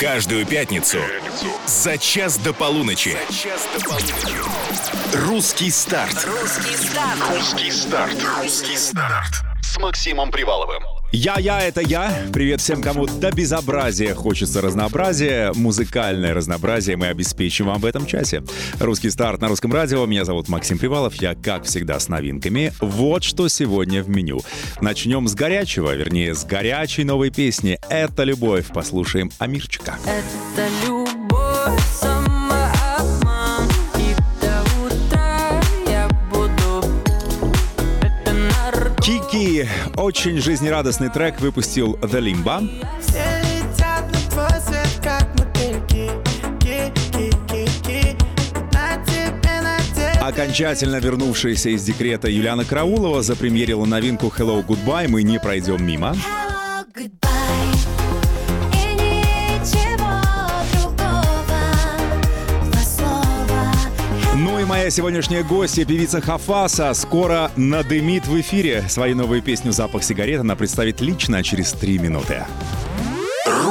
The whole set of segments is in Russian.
Каждую пятницу за час до полуночи. Русский старт. Русский старт. Русский старт. Русский старт. С Максимом Приваловым. Я-я, это я. Привет всем, кому до безобразия хочется разнообразия. Музыкальное разнообразие мы обеспечим вам в этом часе. Русский старт на русском радио. Меня зовут Максим Привалов. Я, как всегда, с новинками. Вот что сегодня в меню. Начнем с горячего, вернее, с горячей новой песни. Это любовь. Послушаем Амирчика. Это любовь, Очень жизнерадостный трек выпустил The Limba. Окончательно вернувшаяся из декрета Юлиана Караулова запремьерила новинку Hello Goodbye. Мы не пройдем мимо. Hello, моя сегодняшняя гостья, певица Хафаса, скоро надымит в эфире. Свою новую песню «Запах сигарет» она представит лично через три минуты.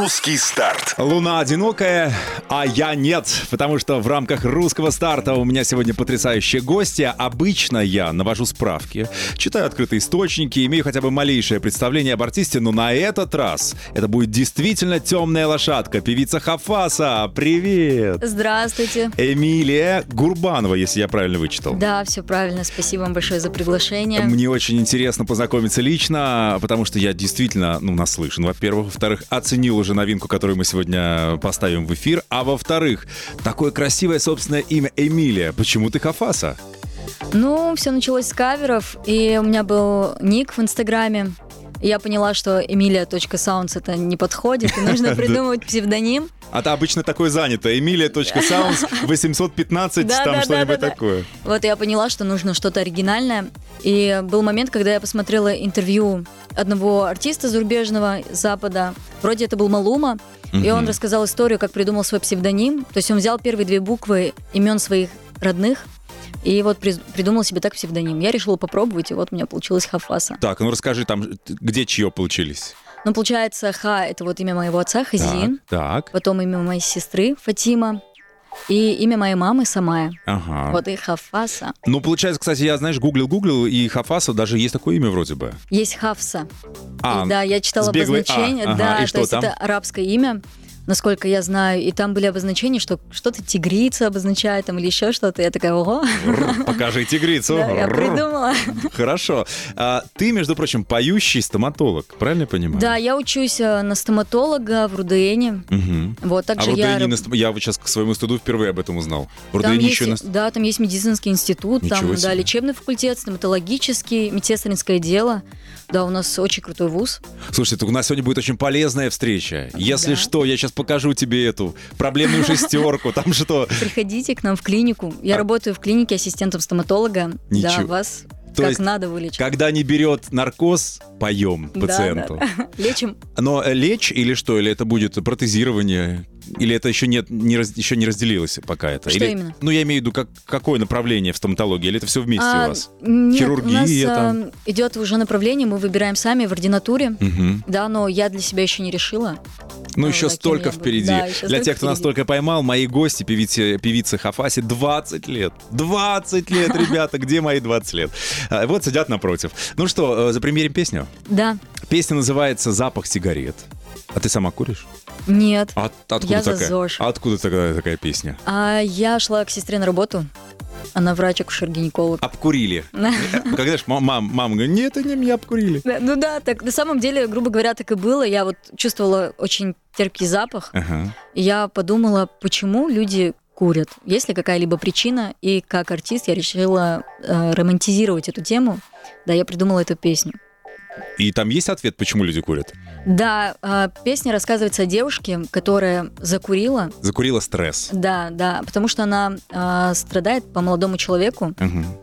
Русский старт. Луна одинокая, а я нет, потому что в рамках русского старта у меня сегодня потрясающие гости. Обычно я навожу справки, читаю открытые источники, имею хотя бы малейшее представление об артисте, но на этот раз это будет действительно темная лошадка, певица Хафаса. Привет! Здравствуйте. Эмилия Гурбанова, если я правильно вычитал. Да, все правильно. Спасибо вам большое за приглашение. Мне очень интересно познакомиться лично, потому что я действительно, ну, наслышан, во-первых. Во-вторых, оценил уже новинку, которую мы сегодня поставим в эфир. А во-вторых, такое красивое собственное имя Эмилия. Почему ты Хафаса? Ну, все началось с каверов, и у меня был ник в Инстаграме. Я поняла, что Emilia.sounds это не подходит, и нужно придумывать псевдоним. А то обычно такое занято. Emilia.sounds 815, Да, там да, что-нибудь да, такое. Вот я поняла, что нужно что-то оригинальное. И был момент, когда я посмотрела интервью одного артиста зарубежного Запада. Вроде это был Малума. И он рассказал историю, как придумал свой псевдоним. То есть он взял первые две буквы имен своих родных и вот при- придумал себе так псевдоним. Я решила попробовать, и вот у меня получилось Хафаса. Так, ну расскажи там, где чье получились. Ну, получается, Ха — это вот имя моего отца, Хазин. Так, так. Потом имя моей сестры, Фатима. И имя моей мамы, Самая. Ага. Вот и Хафаса. Ну, получается, кстати, я, знаешь, гуглил-гуглил, и Хафаса даже есть такое имя вроде бы. Есть Хафса. А, И да, я читала с беглой «а», обозначение. ага, да, и то что есть там? это арабское имя, насколько я знаю. И там были обозначения, что что-то тигрица обозначает там или еще что-то. Я такая, ого, Покажи тигрицу. да, я придумала. Хорошо. А, ты, между прочим, поющий стоматолог, правильно я понимаю? Да, я учусь э, на стоматолога в РУДНе. Мгм. Вот, А также в я... На я вот сейчас к своему стыду впервые об этом узнал. В Там РУДН есть, еще на... Да, там есть медицинский институт, Ничего там, да, себе. лечебный факультет, стоматологический, медсестринское дело. Да, у нас очень крутой вуз. Слушайте, так у нас сегодня будет очень полезная встреча. Если Да. что, я сейчас покажу тебе эту проблемную шестерку. Там что? Приходите к нам в клинику. Я А- работаю в клинике ассистентом стоматолога. Да, Ничего. вас То как есть, надо вылечить. Когда не берет наркоз, поем Да, пациенту. да, да. Лечим. Но э, лечь или что? Или это будет протезирование? Или это еще нет, не раз- еще не разделилось пока это? Что Или- именно? Ну, я имею в виду, как, какое направление в стоматологии? Или это все вместе А, у вас? Нет, Хирургия у нас там? э, идет уже направление, мы выбираем сами в ординатуре. Мгм. Да, но я для себя еще не решила. Ну, Ну, еще столько впереди. Да, еще Для тех, кто нас впереди. только поймал, мои гости, певицы, певицы Хафаси, 20 лет. 20 лет, ребята, где мои 20 лет? А, Вот сидят напротив. Ну что, э, запримерим песню? Да. Песня называется «Запах сигарет». А ты сама куришь? Нет. А откуда Я за такая? ЗОЖ. А откуда такая, такая песня? А я шла к сестре на работу. Она врач, акушер-гинеколог. Обкурили. Когда ж мама, мама говорит, нет, они меня обкурили. Ну да, так на самом деле, грубо говоря, так и было. Я вот чувствовала очень терпкий запах. Ага. И я подумала, почему люди курят? Есть ли какая-либо причина? И как артист я решила э, романтизировать эту тему. Да, я придумала эту песню. И там есть ответ, почему люди курят? Да, э, песня рассказывается о девушке, которая закурила. Закурила стресс. Да, да, потому что она э, страдает по молодому человеку,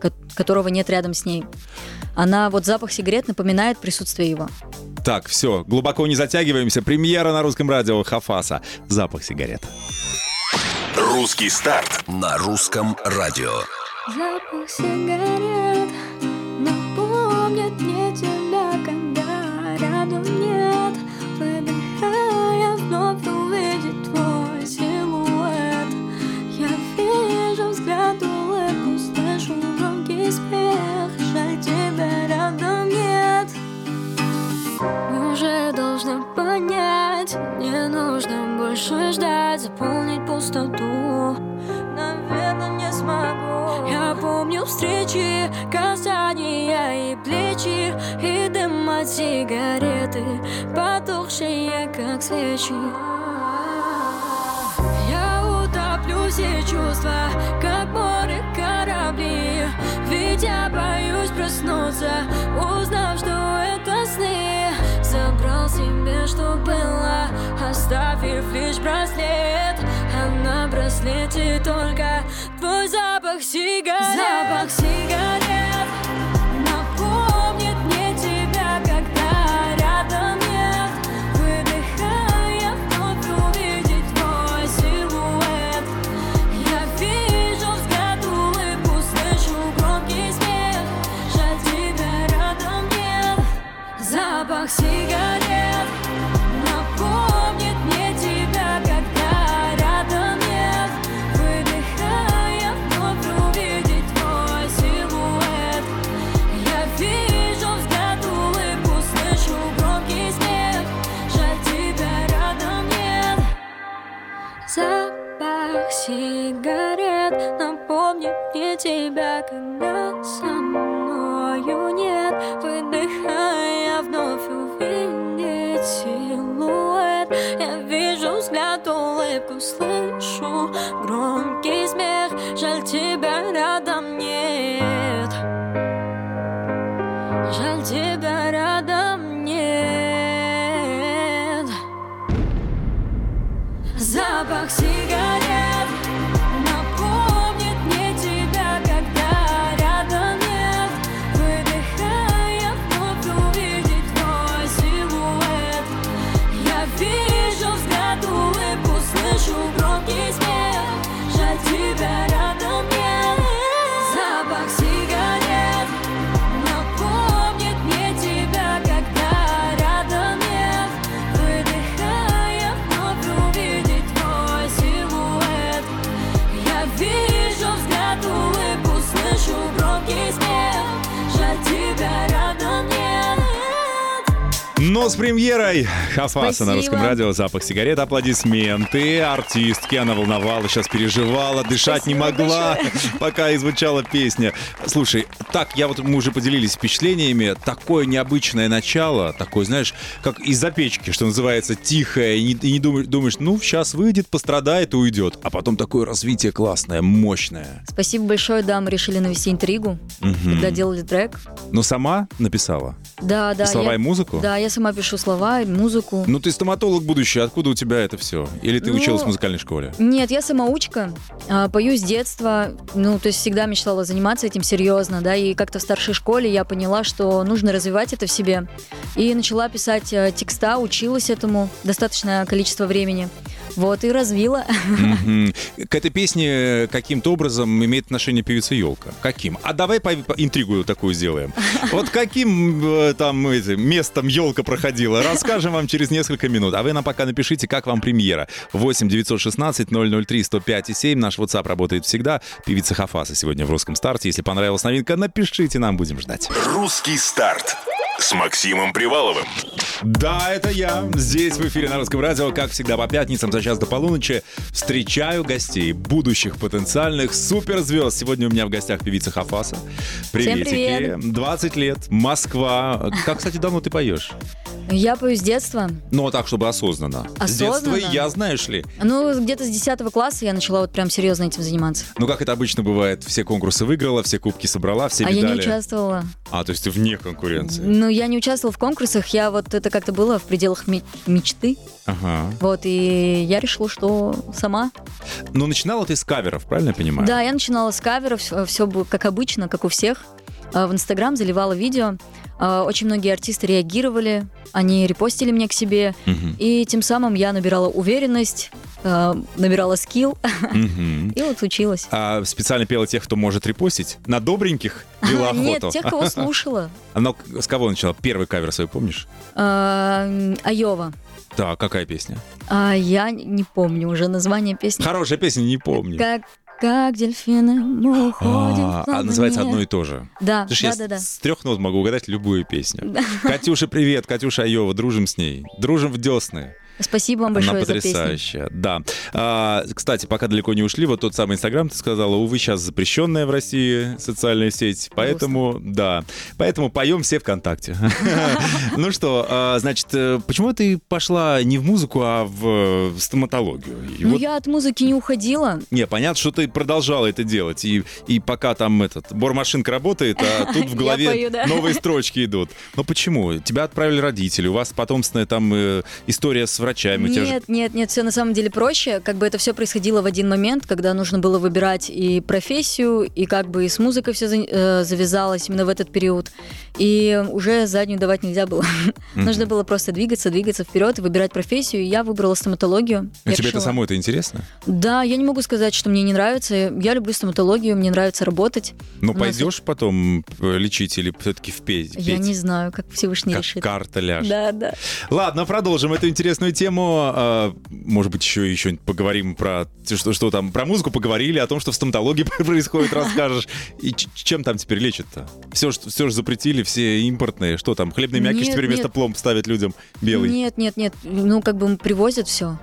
ко- которого нет рядом с ней. Она вот запах сигарет напоминает присутствие его. Так, все, глубоко не затягиваемся. Премьера на русском радио Хафаса. Запах сигарет. Русский старт на русском радио. Запах сигарет напомнит мне свечи. Я утоплю все чувства, как море корабли. Ведь я боюсь проснуться, узнав, что это сны. Забрал себе, что было, оставив лишь браслет. А на браслете только твой запах сигарет. Запах сигарет с премьерой Хафаса на русском радио «Запах сигарет». Аплодисменты. Артистки. Она волновалась, сейчас переживала, дышать не Спасибо могла, пока и звучала песня. Слушай, так, я вот, мы уже поделились впечатлениями. Такое необычное начало, такое, знаешь, как из-за печки, что называется, тихое. И не, и не думаешь, думаешь, ну, сейчас выйдет, пострадает и уйдет. А потом такое развитие классное, мощное. Спасибо большое, да, мы решили навести интригу, когда делали трек. Но сама написала? Да, да. слова я- и музыку? Да, я сама пишу слова и музыку. Ну, ты стоматолог будущий, откуда у тебя это все? Или ты Ну, училась в музыкальной школе? Нет, я самоучка, а, пою с детства, ну, то есть всегда мечтала заниматься этим серьезно, да, и как-то в старшей школе я поняла, что нужно развивать это в себе. И начала писать э, текста, училась этому достаточное количество времени. Вот, и развила. К этой песне каким-то образом имеет отношение певица Елка. Каким? А давай по, по- интригу такую сделаем. Вот каким э, там местом елка проходила, расскажем вам через несколько минут. А вы нам пока напишите, как вам премьера. 8 916 003 105 и 7. Наш WhatsApp работает всегда. Певица Хафаса сегодня в русском старте. Если понравилась новинка, напишите, нам будем ждать. Русский старт с Максимом Приваловым. Да, это я. Здесь в эфире на русском радио, как всегда по пятницам за час до полуночи, встречаю гостей, будущих потенциальных суперзвезд. Сегодня у меня в гостях певица Хафаса. Приветики. привет. 20 лет, Москва. Как, кстати, давно ты поешь? Я пою с детства. Ну, так, чтобы осознанно. С детства Осознанно? я, знаешь ли. Ну, где-то с 10 класса я начала вот прям серьезно этим заниматься. Ну, как это обычно бывает, все конкурсы выиграла, все кубки собрала, все а я медали. не участвовала. А, то есть ты вне конкуренции. Ну, я не участвовала в конкурсах, я вот это как-то было в пределах ме- мечты. Ага. Вот, и я решила, что сама. Ну, начинала ты с каверов, правильно я понимаю? Да, я начинала с каверов, все, было как обычно, как у всех. А, В Инстаграм заливала видео. А, Очень многие артисты реагировали, они репостили меня к себе. Мгм. И тем самым я набирала уверенность, а, набирала скилл, Мгм. и вот училась. А специально пела тех, кто может репостить? На добреньких вела Нет, охоту? тех, кого слушала. Ну, с кого начала? Первый кавер свой, помнишь? А, Айова. Так, какая песня? А я не помню уже название песни. Хорошая песня, не помню. Как, как дельфины мы уходим. А, а называется одно и то же. Да, Слушай, да, я да, да. с- с трех нот могу угадать любую песню. Катюша, привет, Катюша Айова, дружим с ней. Дружим в десны. Спасибо вам Она большое за песню. потрясающая, да. А, кстати, пока далеко не ушли, вот тот самый Инстаграм, ты сказала, увы, сейчас запрещенная в России социальная сеть, поэтому, да, поэтому поем все ВКонтакте. Ну что, а, значит, э, почему ты пошла не в музыку, а в стоматологию? Ну, я от музыки не уходила. Не, понятно, что ты продолжала это делать. И, пока там этот бормашинка работает, а тут в голове новые строчки идут. Но почему? Тебя отправили родители, у вас потомственная там э, история с врачами. тебя же- Нет, нет, нет, все на самом деле проще. Как бы это все происходило в один момент, когда нужно было выбирать и профессию, и как бы и с музыкой все завязалось именно в этот период. И уже заднюю давать нельзя было. Нужно было просто двигаться, двигаться вперед и выбирать профессию. И я выбрала стоматологию. А тебе это самой это интересно? Да, я не могу сказать, что мне не нравится. Я люблю стоматологию, мне нравится работать. Ну, У нас пойдешь потом э, лечить или все-таки в петь? Я не знаю, как Всевышний Как решит. карта ляжет. Да, да. Ладно, продолжим эту интересную тему. А, Может быть, еще еще поговорим про что, что там про музыку поговорили, о том, что в стоматологии происходит, расскажешь. И чем там теперь лечат-то? Все, все же запретили, все импортные. Что там, хлебные мякиш теперь вместо пломб ставят людям белый? Нет, нет, нет. Ну, как бы привозят все.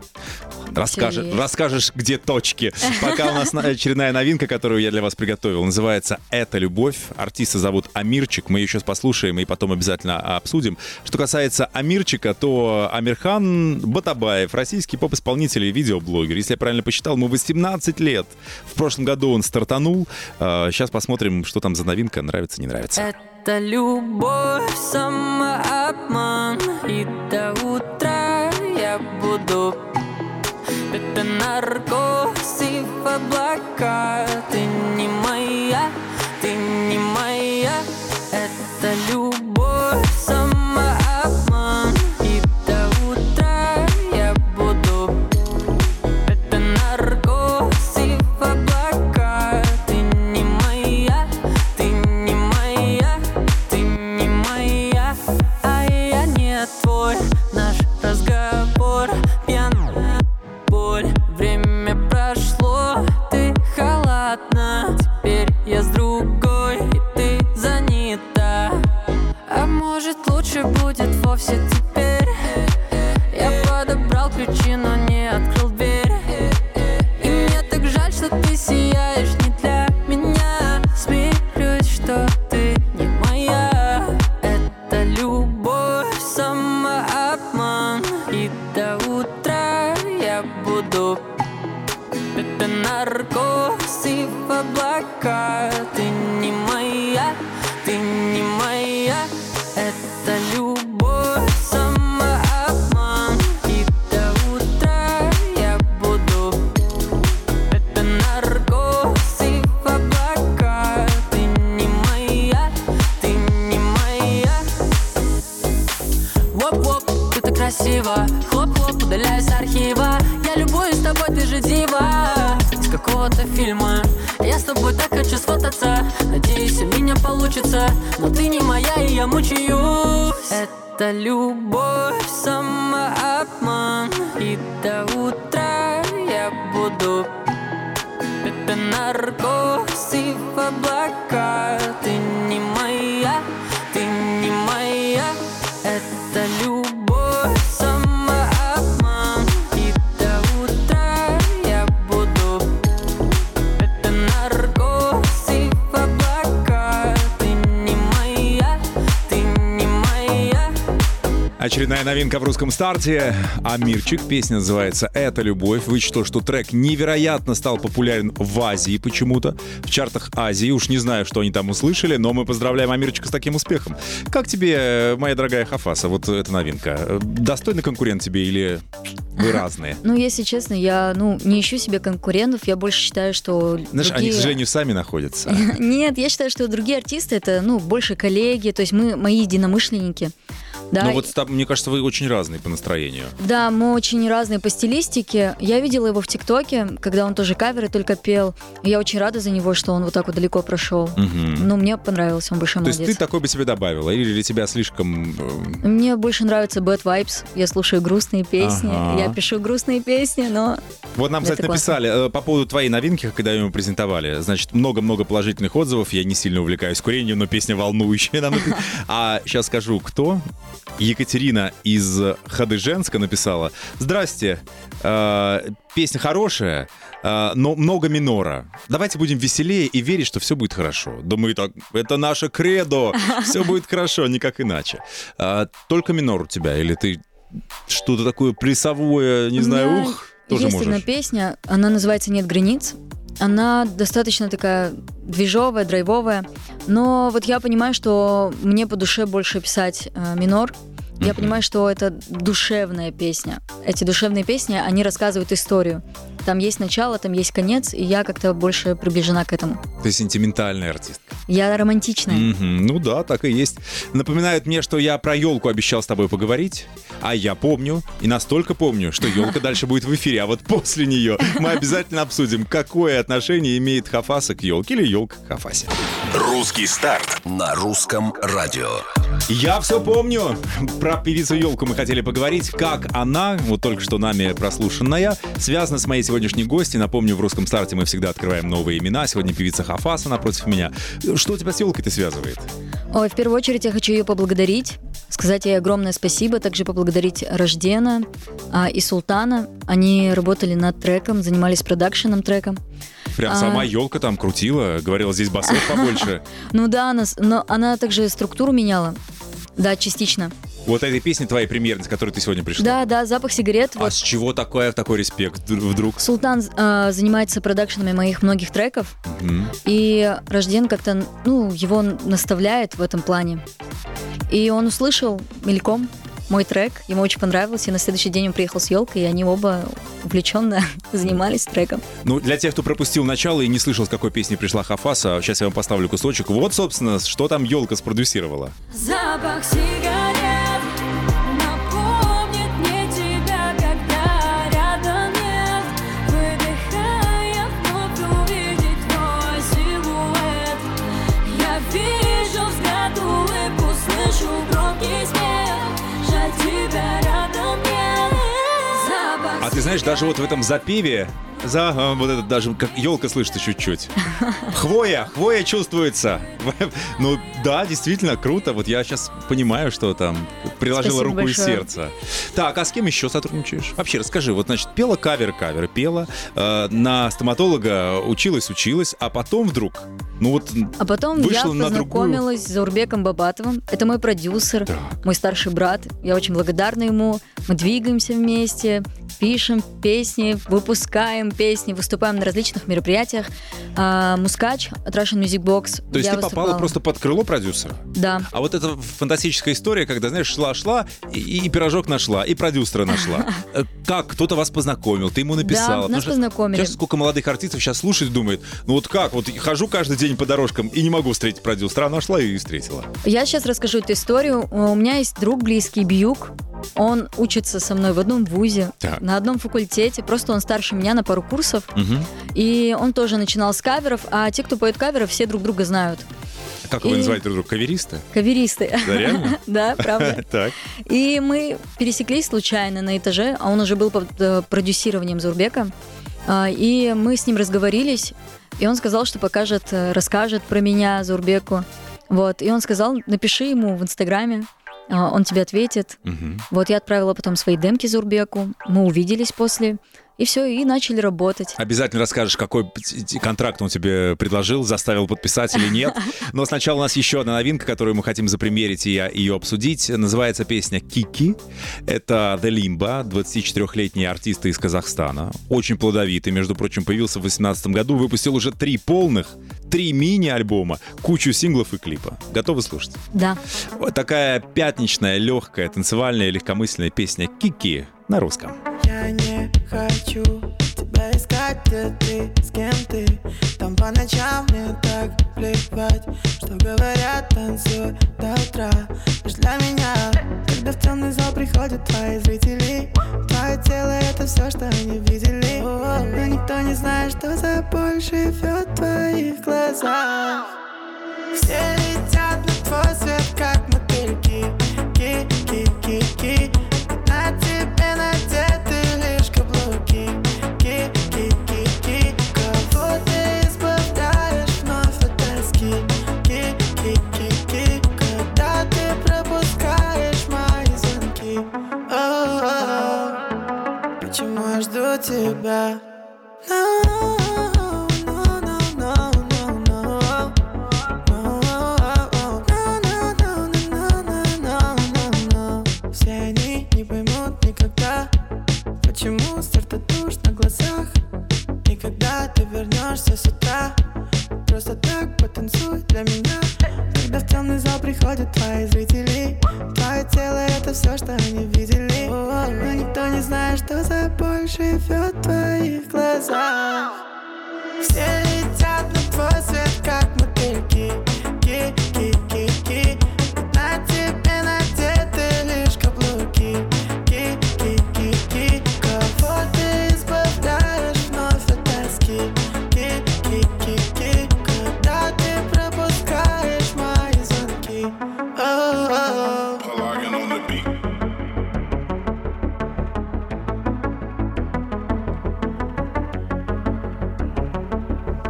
Расскажешь, расскажешь, где точки. Пока у нас на- очередная новинка, которую я для вас приготовил. Называется «Это любовь». Артиста зовут Амирчик. Мы ее сейчас послушаем и потом обязательно обсудим. Что касается Амирчика, то Амирхан Батабаев, российский поп-исполнитель и видеоблогер. Если я правильно посчитал, ему 18 лет. В прошлом году он стартанул. А, Сейчас посмотрим, что там за новинка. Нравится, не нравится. Это любовь, самообман И до утра я буду Это наркоз и в облака Ты Очередная новинка в русском старте. Амирчик. Песня называется «Это любовь». Вычитал, что трек невероятно стал популярен в Азии почему-то. В чартах Азии. Уж не знаю, что они там услышали, но мы поздравляем Амирчика с таким успехом. Как тебе, э, моя дорогая Хафаса, вот эта новинка? Достойный конкурент тебе или вы разные? Ну, если честно, я ну, не ищу себе конкурентов. Я больше считаю, что Знаешь, они, другие... к сожалению, сами находятся. Нет, я считаю, что другие артисты это, ну, больше коллеги, то есть мы мои единомышленники. Да, Но вот, мне кажется, вы очень разные по настроению. да, мы очень разные по стилистике. Я видела его в ТикТоке, когда он тоже каверы только пел. И я очень рада за него, что он вот так вот далеко прошел. Мгм. Ну, мне понравился, он большой То есть молодец. ты такой бы себе добавила? Или для тебя слишком... э, Мне больше нравится Bad Vibes. Я слушаю грустные песни. Ага. Я пишу грустные песни, но Вот нам, кстати, написали э, по поводу твоей новинки, когда ее презентовали. Значит, много-много положительных отзывов. Я не сильно увлекаюсь курением, но песня волнующая. А сейчас скажу, кто. Екатерина из Хадыженска написала. Здрасте, э, песня хорошая, э, но много минора. Давайте будем веселее и верить, что все будет хорошо. Да мы так, это наше кредо, все будет хорошо, никак иначе. Э, только минор у тебя, или ты что-то такое прессовое, не знаю, ух, тоже Есть можешь? одна песня, она называется «Нет границ». Она достаточно такая движовая, драйвовая. Но вот я понимаю, что мне по душе больше писать э, минор. Я Мгм. понимаю, что это душевная песня. Эти душевные песни, они рассказывают историю. Там есть начало, там есть конец, и я как-то больше приближена к этому. Ты сентиментальная артистка. Я романтичная. Мгм, Ну да, так и есть. Напоминает мне, что я про елку обещал с тобой поговорить, а я помню, и настолько помню, что елка дальше будет в эфире, а вот после нее мы обязательно обсудим, какое отношение имеет Хафаса к елке или елка к Хафасе. Русский старт на русском радио. Я все помню. Про певицу елку мы хотели поговорить, как она, вот только что нами прослушанная, связана с моей сегодняшней гостью. Напомню, в русском старте мы всегда открываем новые имена. Сегодня певица Хафаса напротив меня. Что тебя с елкой-то связывает? Ой, в первую очередь я хочу ее поблагодарить, сказать ей огромное спасибо, также поблагодарить Рождена а, и Султана. Они работали над треком, занимались продакшеном трека. Прям А. сама елка там крутила, говорила, здесь басов побольше. Ну да, она, но она также структуру меняла. Да, частично. Вот этой песни твоей премьерной, с которой ты сегодня пришла. Да, да, запах сигарет. А Вот с чего такое, такой респект вд- вдруг? Султан а, занимается продакшенами моих многих треков, Мгм. и Рожден как-то, ну, его наставляет в этом плане. И он услышал мельком мой трек, ему очень понравилось, и на следующий день он приехал с елкой, и они оба увлеченно занимались треком. Ну, для тех, кто пропустил начало и не слышал, с какой песни пришла Хафаса, сейчас я вам поставлю кусочек. Вот, собственно, что там елка спродюсировала. Запах сигарет знаешь, даже вот в этом запеве, за а, вот это даже как елка слышится чуть-чуть. Хвоя, хвоя чувствуется. Ну да, действительно круто. Вот я сейчас понимаю, что там приложила Спасибо руку и сердце. Так, а с кем еще сотрудничаешь? Вообще, расскажи. Вот, значит, пела кавер, кавер, пела, э, на стоматолога училась, училась, а потом вдруг, ну вот, А потом я на другую. познакомилась с Заурбеком Бабатовым. Это мой продюсер, Так. мой старший брат. Я очень благодарна ему. Мы двигаемся вместе, пишем песни, выпускаем песни, выступаем на различных мероприятиях. А, Мускач Russian Music Box. то есть ты попала выступала. просто под крыло продюсера? Да. А вот это фантастическая история, когда, знаешь, шла-шла, и, и пирожок нашла, и продюсера нашла. Как? Кто-то вас познакомил, ты ему написала. Да, нас познакомили. Сейчас сколько молодых артистов сейчас слушает и думает, ну вот как, вот хожу каждый день по дорожкам и не могу встретить продюсера, а нашла и встретила. Я сейчас расскажу эту историю. У меня есть друг близкий, Бьюк. Он учится со мной в одном вузе, Так. на одном факультете. Просто он старше меня на пару курсов. Мгм. И он тоже начинал с каверов, а те, кто поет каверов, все друг друга знают. Как вы называете друг друга? Каверисты? Каверисты. Да, реально? Да, правда. Так. И мы пересеклись случайно на этаже, а он уже был под э, продюсированием Зурбека. А, И мы с ним разговорились, и он сказал, что покажет, э, расскажет про меня Зурбеку. Вот, и он сказал, напиши ему в Инстаграме, а, он тебе ответит. Мгм. Вот я отправила потом свои демки Зурбеку, мы увиделись после, и все, и начали работать. Обязательно расскажешь, какой контракт он тебе предложил, заставил подписать или нет. Но сначала у нас еще одна новинка, которую мы хотим запримерить и ее обсудить. Называется песня «Кики». Это The Limba, 24-летний артист из Казахстана. Очень плодовитый, между прочим, появился в 2018 году, выпустил уже три полных, три мини-альбома, кучу синглов и клипа. Готовы слушать? Да. Вот такая пятничная, легкая, танцевальная, легкомысленная песня «Кики» на русском. Я не хочу тебя искать, где ты, с кем ты? Там по ночам мне так плевать Что говорят, танцуй до утра. Лишь для меня Когда в темный зал приходят твои зрители. Твое тело это все, что они видели. Но никто не знает, что за боль живет в твоих глазах. Все летят на твой свет, как почему я жду тебя. No, почему душ на глазах. И когда ты вернешься с утра, просто так потанцуй для меня. Когда в темный зал приходят твои зрители, твое тело это все, что они видели. Но никто не знает, что за боль живет в твоих глазах. Все летят на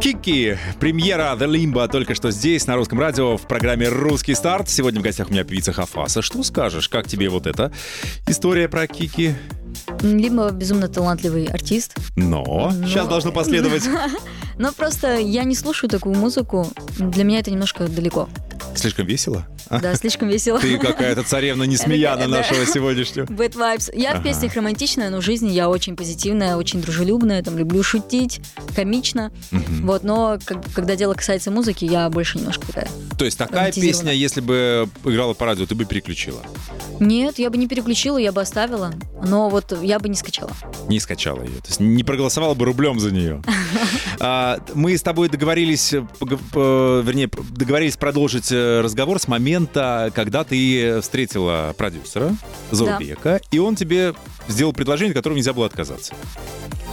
Кики, премьера The Limbo только что здесь, на русском радио, в программе «Русский старт». Сегодня в гостях у меня певица Хафаса. Что скажешь, как тебе вот эта история про Кики? Либо безумно талантливый артист. Но сейчас должно последовать. Но просто я не слушаю такую музыку. Для меня это немножко далеко. Слишком весело? Да, слишком весело. Ты какая-то царевна несмеяна нашего сегодняшнего. Bad vibes. Я в песнях романтичная, но в жизни я очень позитивная, очень дружелюбная, там люблю шутить, комично. Вот, но когда дело касается музыки, я больше немножко такая. То есть такая песня, если бы играла по радио, ты бы переключила? Нет, я бы не переключила, я бы оставила, но вот я бы не скачала. Не скачала ее. То есть не проголосовала бы рублем за нее. А, Мы с тобой договорились, э, э, вернее, договорились продолжить э, разговор с момента, когда ты встретила продюсера Заурбека, и он тебе сделал предложение, от которого нельзя было отказаться.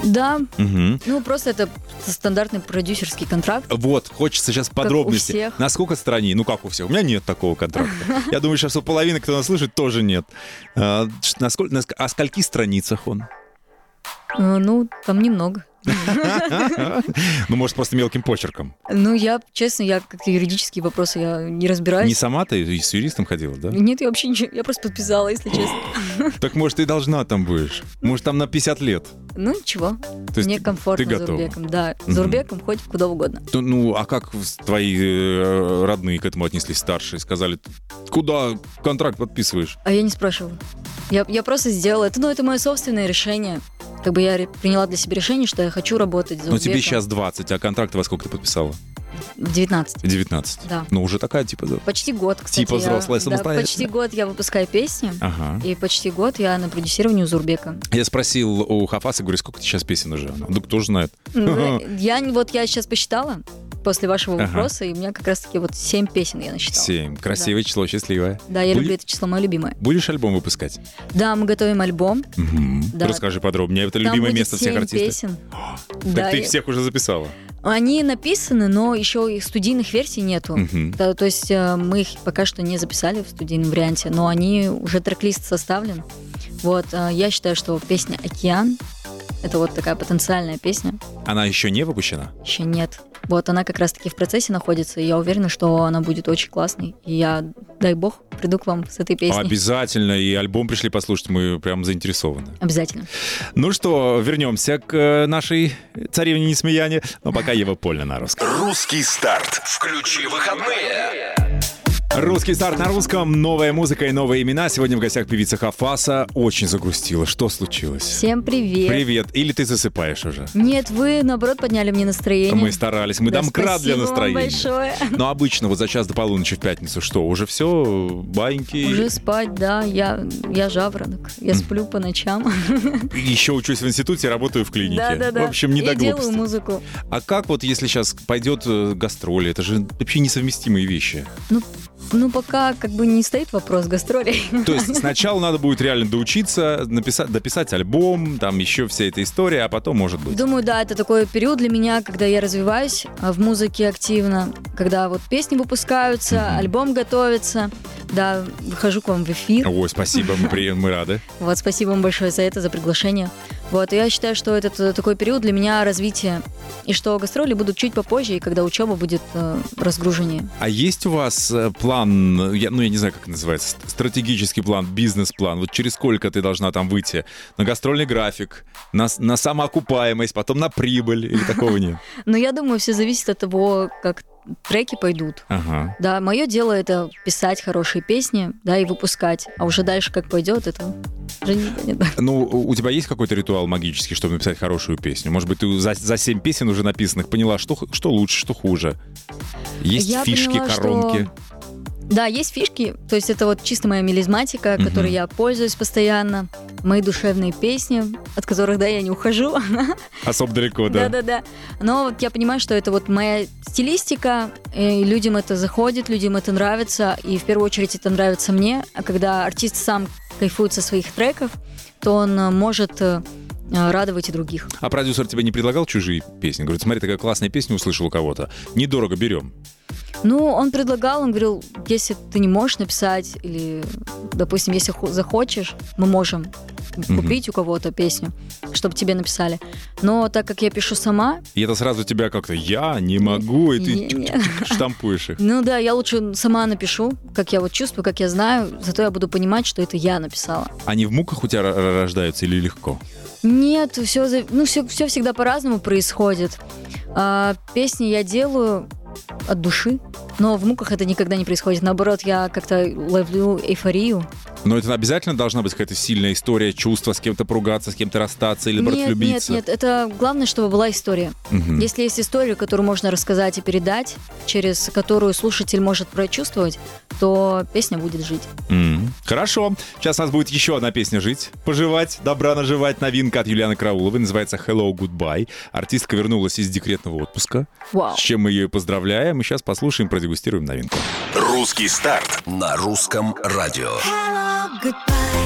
Да, Мгм. ну просто это стандартный продюсерский контракт. Вот, хочется сейчас подробности. всех. Насколько стране? Ну, как у всех. У меня нет такого контракта. Я думаю, сейчас у половины, кто нас слышит, тоже нет. А, насколько, на о скольких страницах он? Э, Ну, там немного. Ну, может, просто мелким почерком. Ну, я, честно, я как-то юридические вопросы я не разбираюсь. Не сама ты с юристом ходила, да? Нет, я вообще ничего, я просто подписала, если честно. Так, может, ты должна там будешь. Может, там на 50 лет. Ну, ничего, То есть мне комфортно ты готова? Урбеком. Да, Мгм. за Урбеком хоть куда угодно. То- Ну, а как твои э, родные к этому отнеслись, старшие? Сказали, куда контракт подписываешь? А я не спрашивала. Я, я просто сделала это, ну, это мое собственное решение. Как бы я приняла для себя решение, что я хочу работать за Ну, тебе сейчас 20, а контракт во сколько ты подписала? В 19. 19. Да. Ну, уже такая, типа, да. Почти год, кстати. Типа я- взрослая, да, самостоятельная. почти год я выпускаю песни. Ага. И почти год я на продюсировании у Зурбека. Я спросил у Хафаса, говорю, сколько сейчас песен уже? Ну, кто же знает. Ну, Я вот я сейчас посчитала после вашего Ага. вопроса, и у меня как раз-таки вот 7 песен я насчитала. Семь. Красивое число, счастливое. Да, я Буди- люблю это число, мое любимое. Будешь альбом выпускать? Да, мы готовим альбом. Мгм. Да. Расскажи подробнее. Это Там любимое место всех 7 артистов. песен. Так Да, ты их всех уже записала. Они написаны, но еще и студийных версий нету. Мгм. Да, то есть э, мы их пока что не записали в студийном варианте, но они уже трек-лист составлен. Вот, э, я считаю, что песня «Океан» — это вот такая потенциальная песня. Она еще не выпущена? Еще нет. Вот она как раз-таки в процессе находится, и я уверена, что она будет очень классной. И я, дай бог, приду к вам с этой песней. Обязательно. И альбом пришли послушать. Мы прям заинтересованы. Обязательно. Ну что, вернемся к э, нашей царевне Несмеяне. Но пока Ева Польна на русском. Русский старт. Включи выходные. Русский старт на русском. Новая музыка и новые имена. Сегодня в гостях певица Хафаса. Очень загрустила. Что случилось? Всем привет. Привет. Или ты засыпаешь уже? Нет, вы, наоборот, подняли мне настроение. Мы старались. Мы Да, домкрат для спасибо вам настроения. большое. Но обычно вот за час до полуночи в пятницу что? Уже все? Баньки? Уже спать, да, я, я жаворонок, я сплю по ночам. Еще учусь в институте, работаю в клинике. Да, да, да. В общем, не И до делаю глупости. музыку. А как вот, если сейчас пойдет э, гастроли? Это же вообще несовместимые вещи. Ну, ну, пока как бы не стоит вопрос гастролей. То есть сначала надо будет реально доучиться, написать, дописать альбом, там еще вся эта история, а потом, может быть. Думаю, да, это такой период для меня, когда я развиваюсь а, в музыке активно, когда вот песни выпускаются, Мгм. альбом готовится, да, выхожу к вам в эфир. Ой, спасибо, мы, при- мы рады. Вот, спасибо вам большое за это, за приглашение. Вот, и я считаю, что этот э, такой период для меня развития. И что гастроли будут чуть попозже, и когда учеба будет э, разгруженнее. А есть у вас э, план, я, ну я не знаю, как это называется, ст- стратегический план, бизнес-план? Вот через сколько ты должна там выйти? На гастрольный график, на, на самоокупаемость, потом на прибыль или такого нет? Но я думаю, все зависит от того, как треки пойдут. Ага. Да, мое дело это писать хорошие песни, да, и выпускать. А уже дальше как пойдет, это уже непонятно. Ну, у тебя есть какой-то ритуал магический, чтобы написать хорошую песню? Может быть, ты за, за 7 песен уже написанных поняла, что, что лучше, что хуже? Есть Я фишки, поняла, что- коронки? Да, есть фишки, то есть это вот чисто моя мелизматика, которой Мгм. я пользуюсь постоянно. Мои душевные песни, от которых, да, я не ухожу. Особо далеко, да? Да-да-да. Но вот я понимаю, что это вот моя стилистика, и людям это заходит, людям это нравится, и в первую очередь это нравится мне. А когда артист сам кайфует со своих треков, то он э, может э, радовать и других. А продюсер тебе не предлагал чужие песни? Говорит, смотри, такая классная песня услышал у кого-то. Недорого берем. Ну, он предлагал, он говорил, если ты не можешь написать, или, допустим, если хо- захочешь, мы можем купить у кого-то песню, чтобы тебе написали. Но так как я пишу сама, И это сразу тебя как-то «я не могу», и ты штампуешь их. ну да, я лучше сама напишу, как я вот чувствую, как я знаю, зато я буду понимать, что это я написала. Они в муках у тебя рождаются или легко? Нет, все, ну, все, все всегда по-разному происходит. А, песни я делаю от души, но в муках это никогда не происходит. Наоборот, я как-то ловлю эйфорию. Но это обязательно должна быть какая-то сильная история, чувство, с кем-то поругаться, с кем-то расстаться или, наоборот, нет, нет, нет, это главное, чтобы была история. Мгм. Если есть история, которую можно рассказать и передать, через которую слушатель может прочувствовать, то песня будет жить. М. Хорошо. Сейчас у нас будет еще одна песня «Жить», «Поживать», «Добра наживать». Новинка от Юлианы Крауловой. Называется «Hello, Goodbye». Артистка вернулась из декретного отпуска. Вау. С чем мы ее и поздравляем. И сейчас послушаем, продегустируем новинку. Русский старт на русском радио. Hello, goodbye.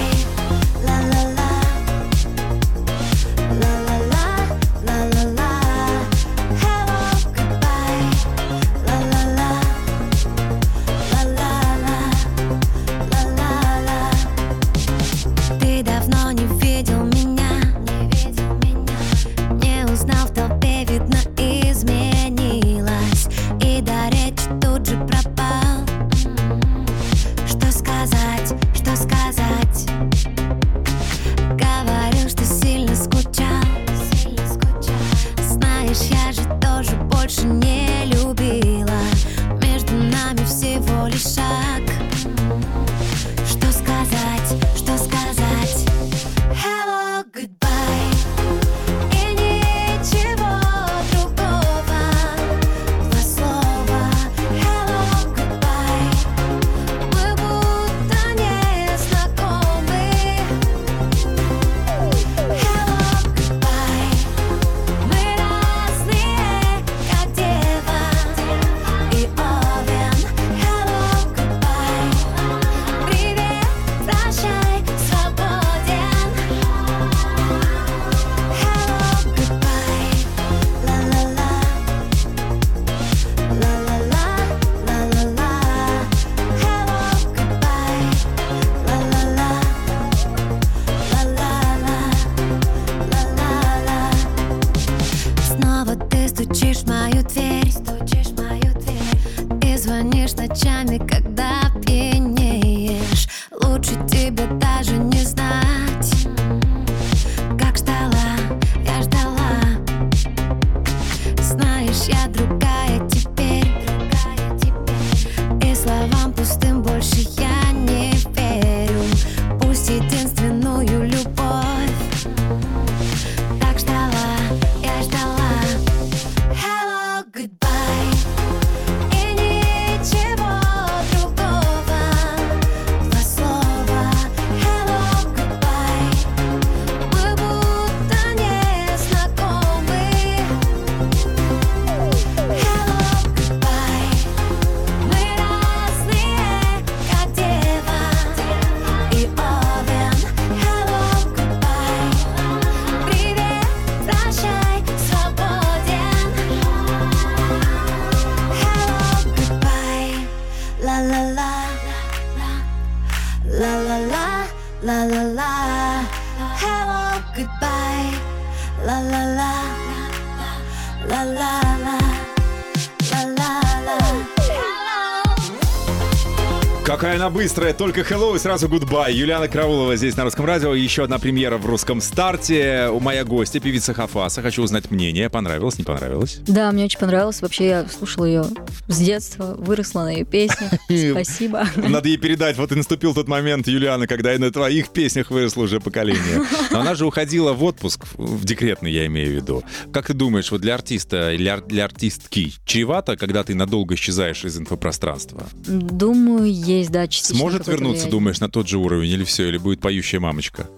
Быстрая, только hello и сразу goodbye. Юлиана Караулова здесь на русском радио. Еще одна премьера в русском старте. У моя гостья, певица Хафаса. Хочу узнать мнение. Понравилось, не понравилось? Да, мне очень понравилось. Вообще, я слушала ее с детства, выросла на ее песнях. Спасибо. Надо ей передать, вот и наступил тот момент, Юлиана, когда и на твоих песнях выросло уже поколение. Но она же уходила в отпуск, в декретный я имею в виду. Как ты думаешь, вот для артиста или ар- для артистки чревато, когда ты надолго исчезаешь из инфопространства? Думаю, есть, да, частично. Сможет вернуться, думаешь, на тот же уровень или все, или будет поющая мамочка?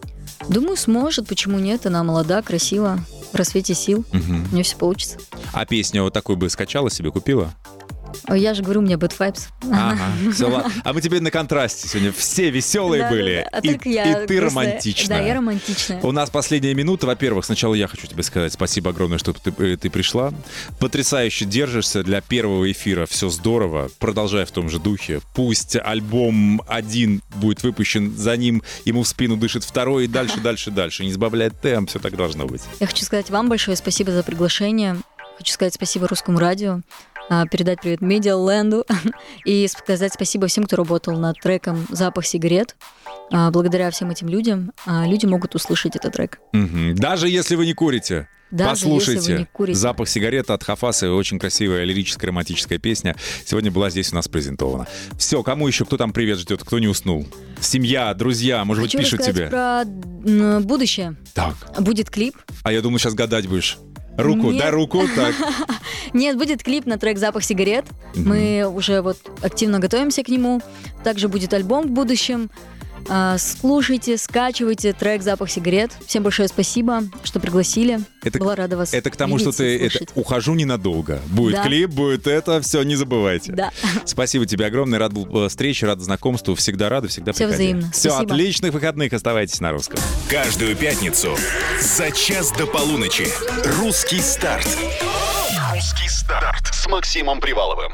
Думаю, сможет. Почему нет? Она молода, красива, в рассвете сил. У нее все получится. А песню вот такую бы скачала себе, купила? Я же говорю, у меня bad vibes. Ага, все, ладно. А мы теперь на контрасте сегодня. Все веселые Да, были. да. А и, я и ты романтичная. Да, я романтичная. У нас последняя минута. Во-первых, сначала я хочу тебе сказать спасибо огромное, что ты, э, ты пришла. Потрясающе держишься для первого эфира. Все здорово. Продолжай в том же духе. Пусть альбом один будет выпущен, за ним ему в спину дышит второй и дальше, дальше, дальше. Не сбавляй темп, все так должно быть. Я хочу сказать вам большое спасибо за приглашение. Хочу сказать спасибо русскому радио, передать привет Медиаленду и сказать спасибо всем, кто работал над треком «Запах сигарет». А, Благодаря всем этим людям а, люди могут услышать этот трек. Даже если вы не курите. Даже Послушайте. Запах сигареты от Хафасы. Очень красивая лирическая романтическая песня. Сегодня была здесь у нас презентована. Все, кому еще, кто там привет ждет, кто не уснул? Семья, друзья, может быть, Хочу пишут рассказать тебе. про будущее. Так. Будет клип. А я думаю, сейчас гадать будешь. Руку, Нет. дай руку, так. Нет, будет клип на трек «Запах сигарет». Мы уже вот активно готовимся к нему. Также будет альбом в будущем. А, Слушайте, скачивайте трек «Запах сигарет». Всем большое спасибо, что пригласили. Это- Была рада вас Это к тому, что ты это, ухожу ненадолго. Будет Да. клип, будет это, все, не забывайте. Да. Спасибо тебе огромное, рад был э, встрече, рад знакомству, всегда рады, всегда Всё приходи. взаимно. Все, Спасибо. отличных выходных, оставайтесь на русском. Каждую пятницу за час до полуночи. Русский старт. Русский старт с Максимом Приваловым.